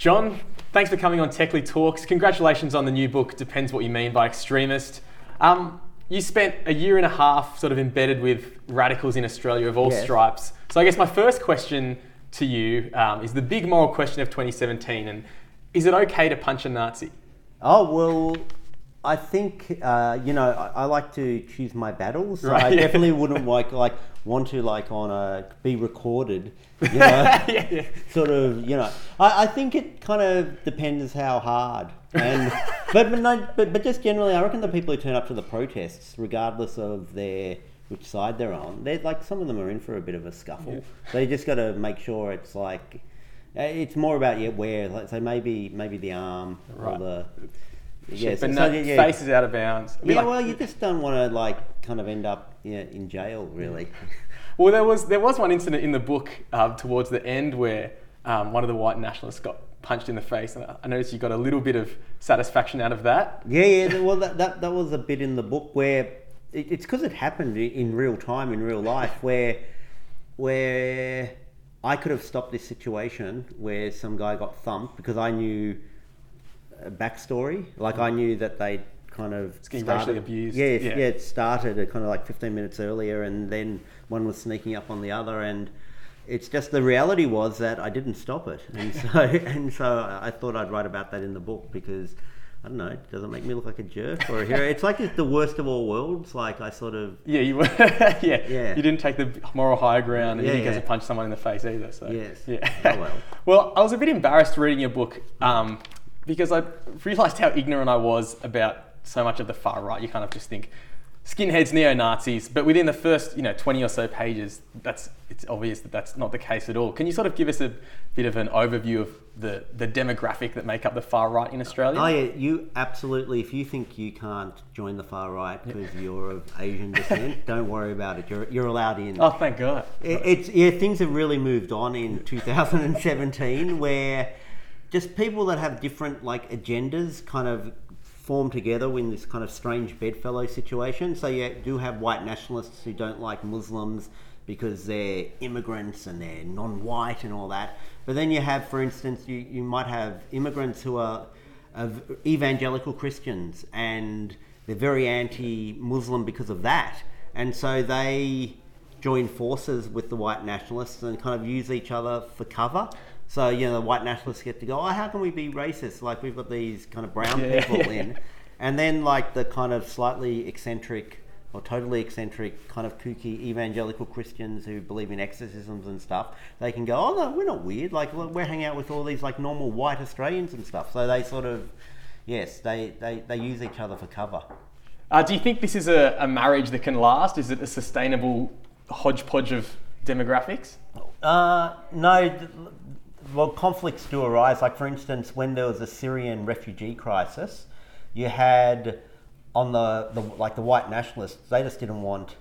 John, thanks for coming on Techly Talks. Congratulations on the new book, Depends What You Mean by Extremist. Um, you spent a year and a half sort of embedded with radicals in Australia of all Yes. stripes. So I guess my first question to you um, is the big moral question of 2017, and is it okay to punch a Nazi? Oh well, I think uh, you know I, I like to choose my battles. So Right, I yeah. definitely wouldn't like like want to like on a be recorded. You know, yeah, yeah. sort of you know. I, I think it kind of depends how hard. And but but no but, but just generally, I reckon the people who turn up to the protests, regardless of their which side they're on, they're like some of them are in for a bit of a scuffle. They just got to make sure it's like. uh, It's more about yeah, where. Like, so maybe maybe the arm Right. or the Yeah, but so, no, yeah, yeah. face is out of bounds. Yeah, like- well, you just don't want to like kind of end up yeah, in jail, really. Well, there was there was one incident in the book um, towards the end where um, one of the white nationalists got punched in the face, and I- I noticed you got a little bit of satisfaction out of that. Yeah, yeah. Well, that, that, that was a bit in the book where it, it's because it happened in real time, in real life, where where I could have stopped this situation where some guy got thumped because I knew a backstory. Like I knew that they kind of getting racially abused. Yeah, Yeah. yeah, It started kind of like 15 minutes earlier, and then one was sneaking up on the other, and it's just the reality was that I didn't stop it, and so and so I thought I'd write about that in the book because. I don't know. It doesn't make me look like a jerk or a hero? It's like it's the worst of all worlds. Like I sort of Yeah, you were. yeah. Yeah. you didn't take the moral high ground, and Yeah, you get yeah. punch someone in the face either. So Yes. yeah. Oh, well. well, I was a bit embarrassed reading your book um, because I realised how ignorant I was about so much of the far right. You kind of just think skinheads, neo Nazis, but within the first you know twenty or so pages, that's it's obvious that that's not the case at all. Can you sort of give us a bit of an overview of the the demographic that make up the far right in Australia? Oh yeah, you absolutely. If you think you can't join the far right because you're of Asian descent, don't worry about it. You're you're allowed in. Oh, thank God. It- It's yeah, things have really moved on in 2017, where just people that have different like agendas kind of form together in this kind of strange bedfellow situation. So you do have white nationalists who don't like Muslims because they're immigrants and they're non-white and all that. But then you have, for instance, you, you might have immigrants who are of evangelical Christians and they're very anti-Muslim because of that. And so they join forces with the white nationalists and kind of use each other for cover. So you know the white nationalists get to go, oh, how can we be racist? Like we've got these kind of brown Yeah. people in, and then like the kind of slightly eccentric or totally eccentric kind of kooky evangelical Christians who believe in exorcisms and stuff, they can go, oh no, we're not weird. Like we're hanging out with all these like normal white Australians and stuff. So they sort of, yes, they they, they use each other for cover. Uh, do you think this is a, a marriage that can last? Is it a sustainable hodgepodge of demographics? Uh, no. Well, conflicts do arise. Like, for instance, when there was a Syrian refugee crisis, you had on the, the like the white nationalists. They just didn't want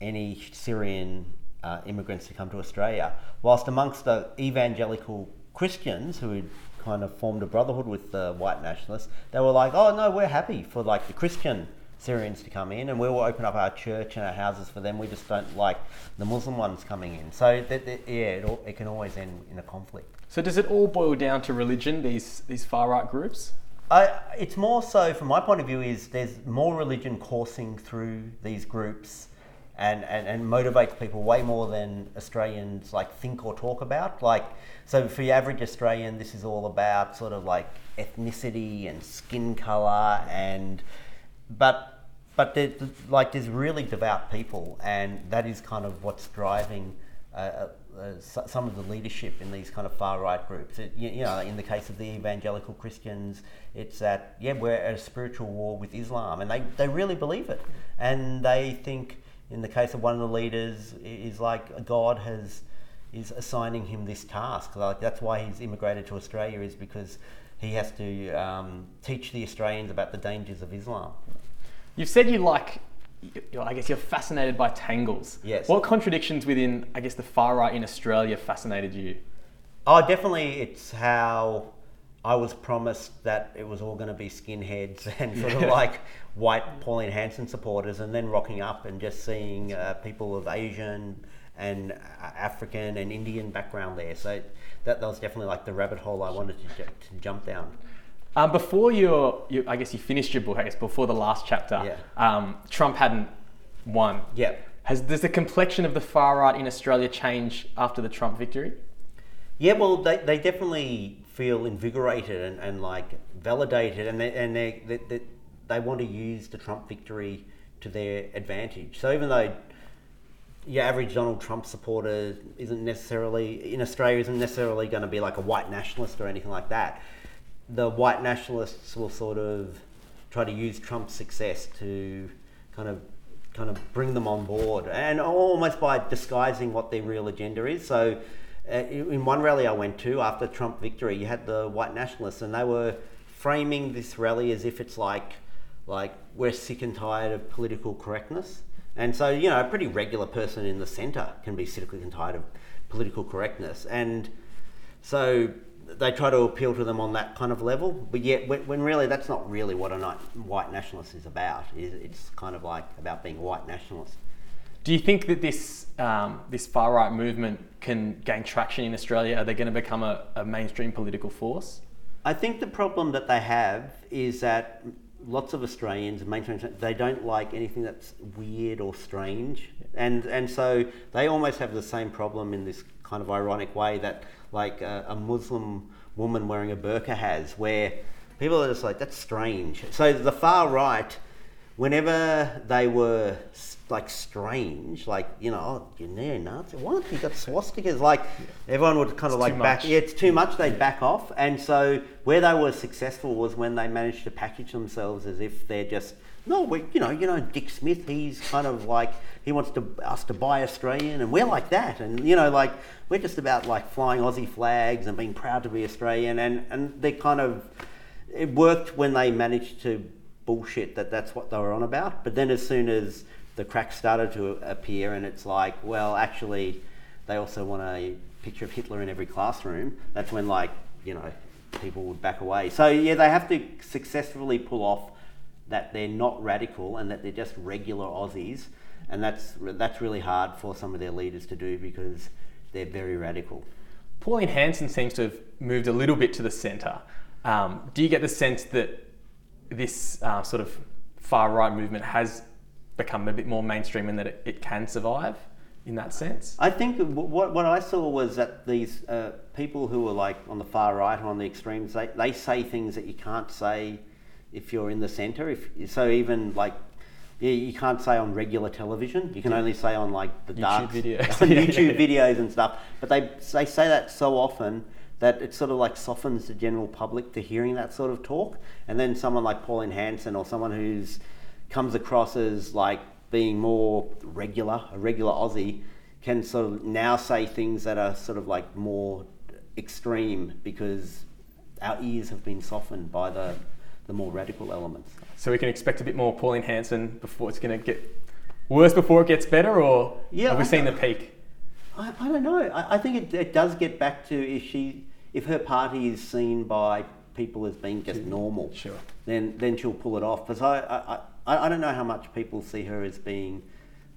any Syrian uh, immigrants to come to Australia. Whilst amongst the evangelical Christians who had kind of formed a brotherhood with the white nationalists, they were like, "Oh no, we're happy for like the Christian Syrians to come in, and we will open up our church and our houses for them. We just don't like the Muslim ones coming in." So that, that- yeah, it, al- it can always end in a conflict. So does it all boil down to religion? These these far right groups? I, it's more so, from my point of view, is there's more religion coursing through these groups and, and, and motivates people way more than Australians like think or talk about. Like, so for your average Australian, this is all about sort of like ethnicity and skin color and, but, but there, like there's really devout people and that is kind of what's driving uh, uh, some of the leadership in these kind of far right groups. It, you, you know, in the case of the evangelical Christians, it's that yeah, we're at a spiritual war with Islam, and they, they really believe it, and they think in the case of one of the leaders is like God has is assigning him this task. Like that's why he's immigrated to Australia is because he has to um, teach the Australians about the dangers of Islam. You've said you like, you're, I guess you're fascinated by tangles. Yes. What contradictions within, I guess, the far right in Australia fascinated you? Oh, definitely. It's how I was promised that it was all going to be skinheads and sort of like white Pauline Hanson supporters, and then rocking up and just seeing uh, people of Asian and African and Indian background there. So that, that was definitely like the rabbit hole I wanted to, to jump down. Um, before your, you, I guess you finished your book. I guess before the last chapter, Yeah. um, Trump hadn't won. Yeah. Has does the complexion of the far right in Australia change after the Trump victory? Yeah, well, they, they definitely feel invigorated and, and like validated, and they, and they, they, they, they want to use the Trump victory to their advantage. So even though your average Donald Trump supporter isn't necessarily in Australia isn't necessarily going to be like a white nationalist or anything like that, the white nationalists will sort of try to use Trump's success to kind of kind of bring them on board, and almost by disguising what their real agenda is. So, uh, in one rally I went to after Trump victory, you had the white nationalists, and they were framing this rally as if it's like like we're sick and tired of political correctness. And so, you know, a pretty regular person in the centre can be sick and tired of political correctness. And so they try to appeal to them on that kind of level. But yet, when, when really that's not really what a white nationalist is about. It's kind of like about being a white nationalist. Do you think that this um, this far right movement can gain traction in Australia? Are they going to become a, a mainstream political force? I think the problem that they have is that lots of Australians, mainstream, they don't like anything that's weird or strange, and and so they almost have the same problem in this kind of ironic way that like a, a Muslim woman wearing a burqa has, where people are just like that's strange. So the far right, whenever they were like strange, like you know, oh, you're neo-Nazi. What you got swastikas? Like everyone would kind of It's like back. Yeah, it's too much. They'd back off, and so where they were successful was when they managed to package themselves as if they're just no, we, you know, you know, Dick Smith. He's kind of like he wants to us to buy Australian, and we're like that, and you know, like we're just about like flying Aussie flags and being proud to be Australian, and and they kind of it worked when they managed to bullshit that that's what they were on about. But then as soon as the cracks started to appear, and it's like, well, actually, they also want a picture of Hitler in every classroom. That's when like you know people would back away. So yeah, they have to successfully pull off that they're not radical and that they're just regular Aussies, and that's that's really hard for some of their leaders to do because they're very radical. Pauline Hanson seems to have moved a little bit to the centre. Um, do you get the sense that this uh, sort of far right movement has become a bit more mainstream and that it, it can survive in that sense? I think what, what I saw was that these uh, people who are like on the far right or on the extremes, they, they say things that you can't say if you're in the centre. If so, even like yeah, you can't say on regular television. You can only say on like the YouTube dark videos. on Yeah, YouTube yeah. videos and stuff. But they they say that so often that it sort of like softens the general public to hearing that sort of talk. And then someone like Pauline Hanson or someone who's comes across as like being more regular, a regular Aussie, can sort of now say things that are sort of like more extreme because our ears have been softened by the the more radical elements. So we can expect a bit more Pauline Hanson before it's going to get worse before it gets better, or Yeah, have we I seen the peak? I, I don't know. I, I think it, it does get back to if she if her party is seen by people as being just normal, Sure. then then she'll pull it off. Because I, I, I, I don't know how much people see her as being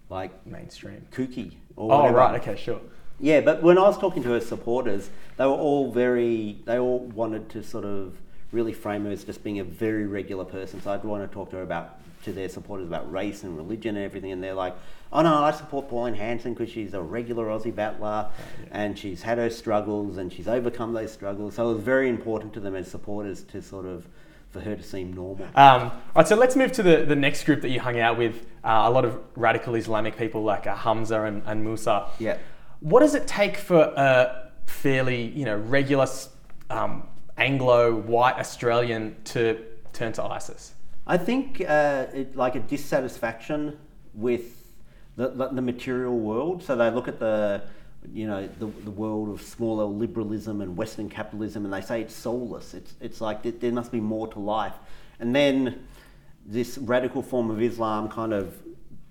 like Mainstream. kooky or Oh, whatever. right. Okay, sure. Yeah, but when I was talking to her supporters, they were all very, they all wanted to sort of really frame her as just being a very regular person. So I'd want to talk to her about, to their supporters about race and religion and everything. And they're like, oh no, I support Pauline Hanson because she's a regular Aussie battler and she's had her struggles and she's overcome those struggles. So it was very important to them as supporters to sort of, for her to seem normal. Um, all right, so let's move to the, the next group that you hung out with. Uh, a lot of radical Islamic people like uh, Hamza and, and Musa. Yeah. What does it take for a fairly, you know, regular um, Anglo white Australian to turn to ISIS? I think uh, it, like a dissatisfaction with the, the, the material world. So they look at the, you know, the, the world of small L liberalism and Western capitalism, and they say it's soulless. It's it's like there, there must be more to life. And then this radical form of Islam kind of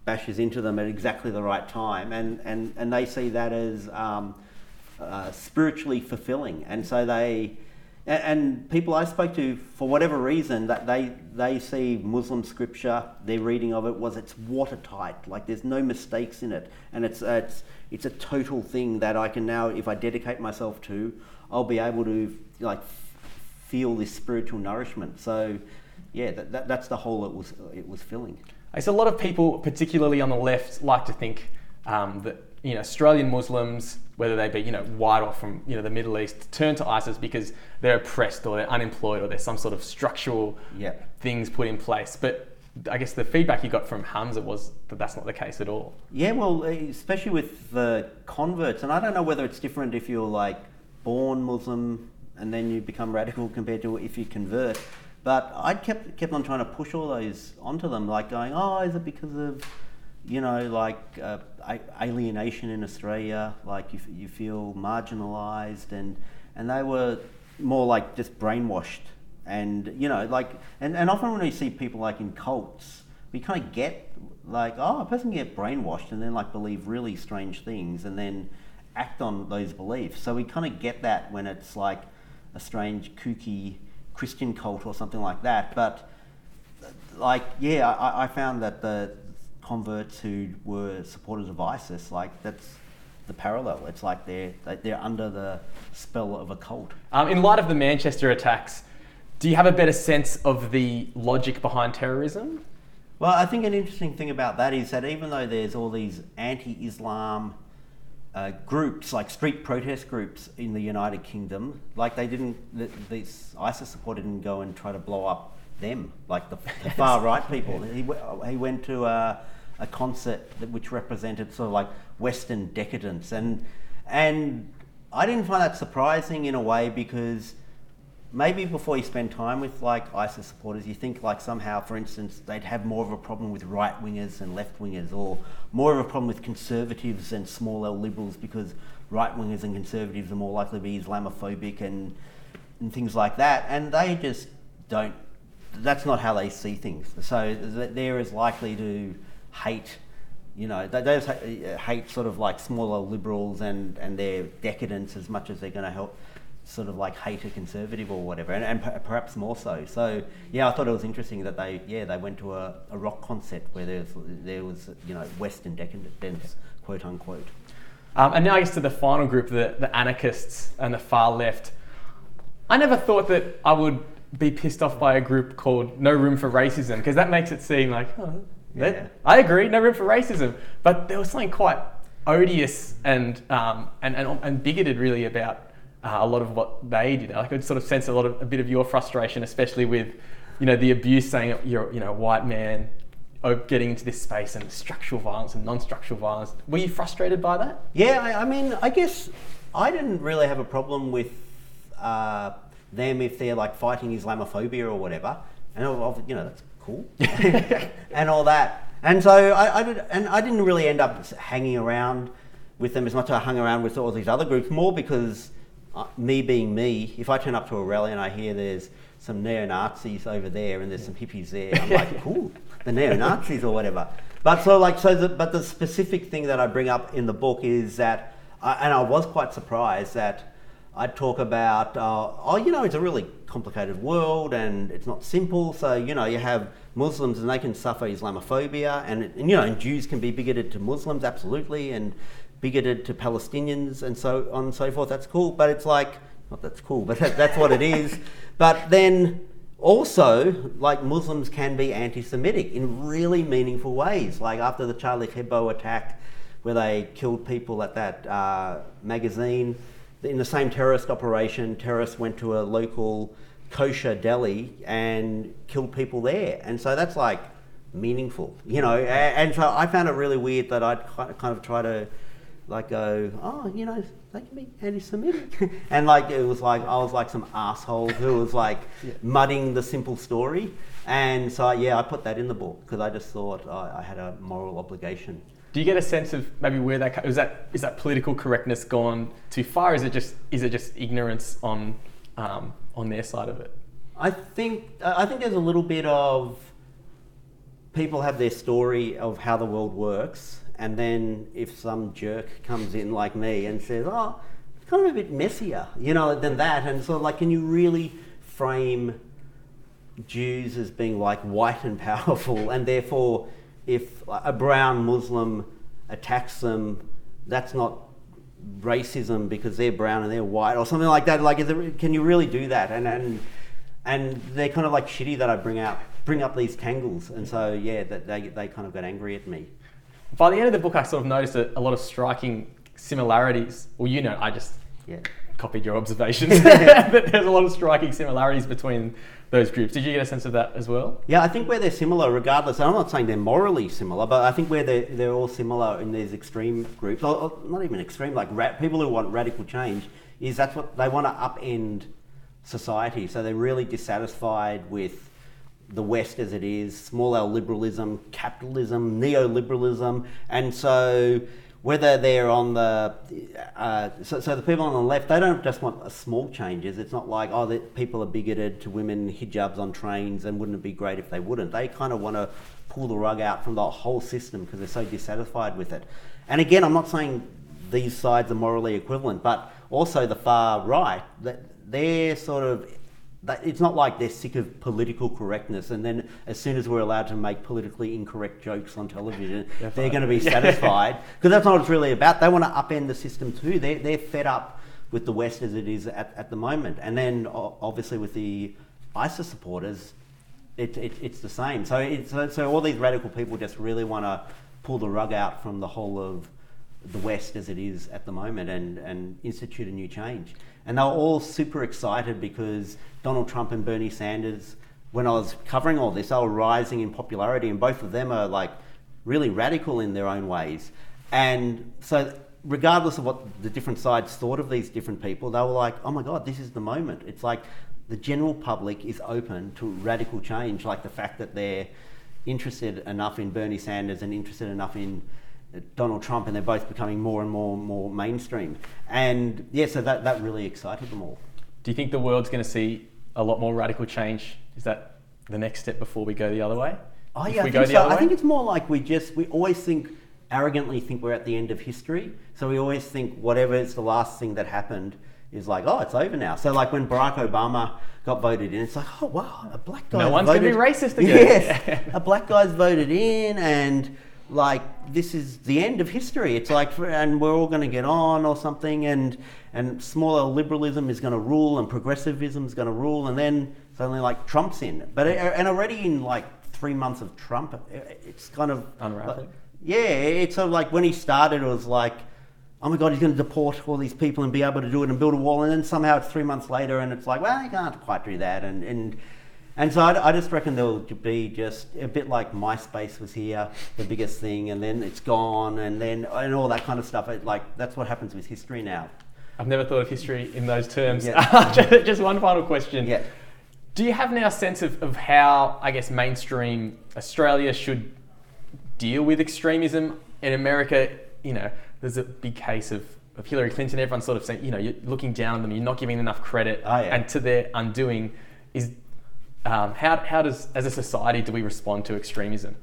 bashes into them at exactly the right time, and and, and they see that as um, uh, spiritually fulfilling, and so they and, and people I spoke to, for whatever reason, that they they see Muslim scripture, their reading of it was it's watertight, like there's no mistakes in it, and it's it's it's a total thing that I can now, if I dedicate myself to, I'll be able to like feel this spiritual nourishment. So, yeah, that, that that's the hole it was it was filling. I guess a lot of people, particularly on the left, like to think um, that you know Australian Muslims, whether they be you know white or from you know the Middle East, turn to ISIS because they're oppressed or they're unemployed or there's some sort of structural Yep. things put in place. But I guess the feedback you got from Hamza was that that's not the case at all. Yeah, well, especially with the converts, and I don't know whether it's different if you're like born Muslim and then you become radical compared to if you convert. But I kept kept on trying to push all those onto them, like going, "Oh, is it because of, you know, like uh, alienation in Australia? Like you, you feel marginalised, And and they were more like just brainwashed, and you know, like and, and often when you see people like in cults, we kind of get like, oh, a person can get brainwashed and then like believe really strange things and then act on those beliefs. So we kind of get that when it's like a strange, kooky Christian cult or something like that. But like, yeah, I, I found that the converts who were supporters of ISIS, like that's the parallel. It's like they're they- they're under the spell of a cult. Um, in light of the Manchester attacks, do you have a better sense of the logic behind terrorism? Well, I think an interesting thing about that is that even though there's all these anti-Islam uh, groups, like street protest groups in the United Kingdom, like they didn't, th- these ISIS supporter didn't go and try to blow up them, like the, the far right people. He, he went to a, a concert that, which represented sort of like Western decadence, and and I didn't find that surprising in a way because maybe before you spend time with like ISIS supporters, you think like somehow, for instance, they'd have more of a problem with right wingers and left wingers, or more of a problem with conservatives and small L liberals because right wingers and conservatives are more likely to be Islamophobic and and things like that, and they just don't. That's not how they see things. So th- they're as likely to hate you know, they, they just hate sort of like small L liberals and, and their decadence as much as they're going to help sort of like hate a conservative or whatever, and, and per- perhaps more so. So yeah, I thought it was interesting that they yeah they went to a, a rock concert where there was there was you know Western decadence quote unquote. Um, and now I guess to the final group, the, the anarchists and the far left. I never thought that I would be pissed off by a group called No Room for Racism because that makes it seem like, oh, that- Yeah. I agree, no room for racism. But there was something quite odious and, um, and, and, and bigoted really about uh, a lot of what they did. I could sort of sense a lot of a bit of your frustration, especially with, you know, the abuse saying you're, you know, a white man oh, getting into this space and structural violence and non-structural violence. Were you frustrated by that? Yeah, I, I mean, I guess I didn't really have a problem with uh, them if they're like fighting Islamophobia or whatever, and you know that's cool, and all that. And so I, I did, and I didn't really end up hanging around with them as much as I hung around with all these other groups, more because uh, me being me, if I turn up to a rally and I hear there's some neo Nazis over there and there's some hippies there, I'm like, cool, the neo Nazis or whatever. But so like so, the, but the specific thing that I bring up in the book is that, uh, and I was quite surprised that I talk about, uh, oh, you know, it's a really complicated world and it's not simple. So you know, you have Muslims and they can suffer Islamophobia, and, and you know, and Jews can be bigoted to Muslims, absolutely, and bigoted to Palestinians and so on and so forth. That's cool, but it's like, not that's cool, but that, that's what it is. But then also, like Muslims can be anti-Semitic in really meaningful ways. Like after the Charlie Hebdo attack, where they killed people at that uh, magazine, in the same terrorist operation, terrorists went to a local kosher deli and killed people there, and so that's like meaningful, you know. And so I found it really weird that I'd kind of try to like go, oh, you know, they can be anti-Semitic, and like it was like I was like some asshole who was like mudding the simple story, and so yeah, I put that in the book because I just thought I, I had a moral obligation. Do you get a sense of maybe where that is that is that political correctness gone too far? Is it just is it just ignorance on um, on their side of it? I think I think there's a little bit of people have their story of how the world works, and then if some jerk comes in like me and says, "Oh, it's kind of a bit messier, you know, than that. And so, like, can you really frame Jews as being like white and powerful, and therefore, if a brown Muslim attacks them, that's not racism because they're brown and they're white or something like that. Like, there, can you really do that? And and and they're kind of like shitty that I bring out bring up these tangles, and so yeah, that they they kind of got angry at me. By the end of the book, I sort of noticed a, a lot of striking similarities. Well, you know, I just Yeah. Copied your observations. but there's a lot of striking similarities between those groups. Did you get a sense of that as well? Yeah, I think where they're similar, regardless, I'm not saying they're morally similar, but I think where they're, they're all similar in these extreme groups, or, or not even extreme, like ra- people who want radical change, is that's what they want to upend society. So they're really dissatisfied with the West as it is, small L liberalism, capitalism, neoliberalism, and so whether they're on the uh, so, so the people on the left they don't just want small changes. It's not like oh the people are bigoted to women hijabs on trains and wouldn't it be great if they wouldn't? They kind of want to pull the rug out from the whole system because they're so dissatisfied with it. And again i'm not saying these sides are morally equivalent but also the far right that they're sort of it's not like they're sick of political correctness and then as soon as we're allowed to make politically incorrect jokes on television they're going to be satisfied because that's not what it's really about. They want to upend the system too. They're, they're fed up with the west as it is at, at the moment. And then obviously with the isis supporters it, it, it's the same. So, it's, so so all these radical people just really want to pull the rug out from the whole of the West as it is at the moment and, and institute a new change. And they were all super excited because Donald Trump and Bernie Sanders, when I was covering all this, they were rising in popularity, and both of them are like really radical in their own ways. And so, regardless of what the different sides thought of these different people, they were like, oh my God, this is the moment. It's like the general public is open to radical change, like the fact that they're interested enough in Bernie Sanders and interested enough in Donald Trump, and they're both becoming more and more and more mainstream. And yeah, so that, that really excited them all. Do you think the world's going to see a lot more radical change? Is that the next step before we go the other way? Oh yeah, I think so. I think it's more like we just we always think arrogantly think we're at the end of history. So we always think whatever is the last thing that happened is like oh it's over now. So like when Barack Obama got voted in, it's like oh wow a black guy. No one's gonna be racist again. Yes, a black guy's voted in and. Like this is the end of history. It's like, and we're all going to get on or something, and and small L liberalism is going to rule, and progressivism is going to rule, and then suddenly like Trump's in. But it, and already in like three months of Trump, uh, it's kind of Unraveling. Uh, yeah, it's sort of like when he started, it was like, oh my god, he's going to deport all these people and be able to do it and build a wall, and then somehow it's three months later, and it's like, well, he can't quite do that, and and and so I, I just reckon there'll be just a bit like MySpace was here, the biggest thing, and then it's gone, and then and all that kind of stuff. It, like that's what happens with history now. I've never thought of history in those terms. Yeah. Just- Just one final question. Yeah. Do you have now a sense of, of how, I guess, mainstream Australia should deal with extremism? In America, you know, there's a big case of, of Hillary Clinton. Everyone's sort of saying, you know, you're looking down on them, you're not giving enough credit, Oh, yeah. and to their undoing is um, how, how does, as a society, do we respond to extremism?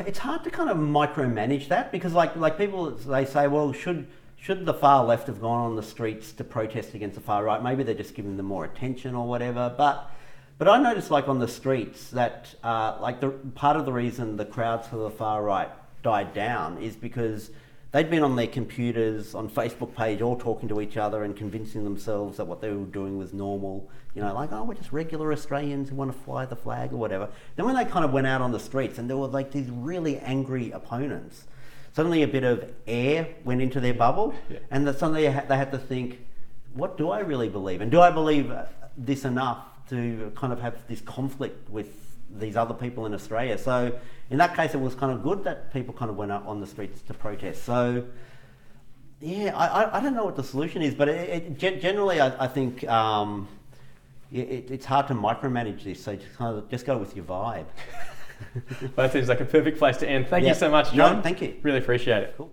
it's hard to kind of micromanage that because like like people they say well should should the far left have gone on the streets to protest against the far right maybe they're just giving them more attention or whatever but but I noticed like on the streets that uh, like the part of the reason the crowds for the far right died down is because they'd been on their computers on Facebook page all talking to each other and convincing themselves that what they were doing was normal. You know, like, oh, we're just regular Australians who want to fly the flag or whatever. Then when they kind of went out on the streets and there were like these really angry opponents, suddenly a bit of air went into their bubble Yeah. and that suddenly they had- to think, what do I really believe? And do I believe uh, this enough to kind of have this conflict with these other people in Australia? So in that case, it was kind of good that people kind of went out on the streets to protest. So yeah, I, I, I don't know what the solution is, but it, it, generally I, I think um, it, it, it's hard to micromanage this. So just kind of just go with your vibe. That seems like a perfect place to end. Thank Yeah. you so much, No, John. thank you. Really appreciate it. Cool.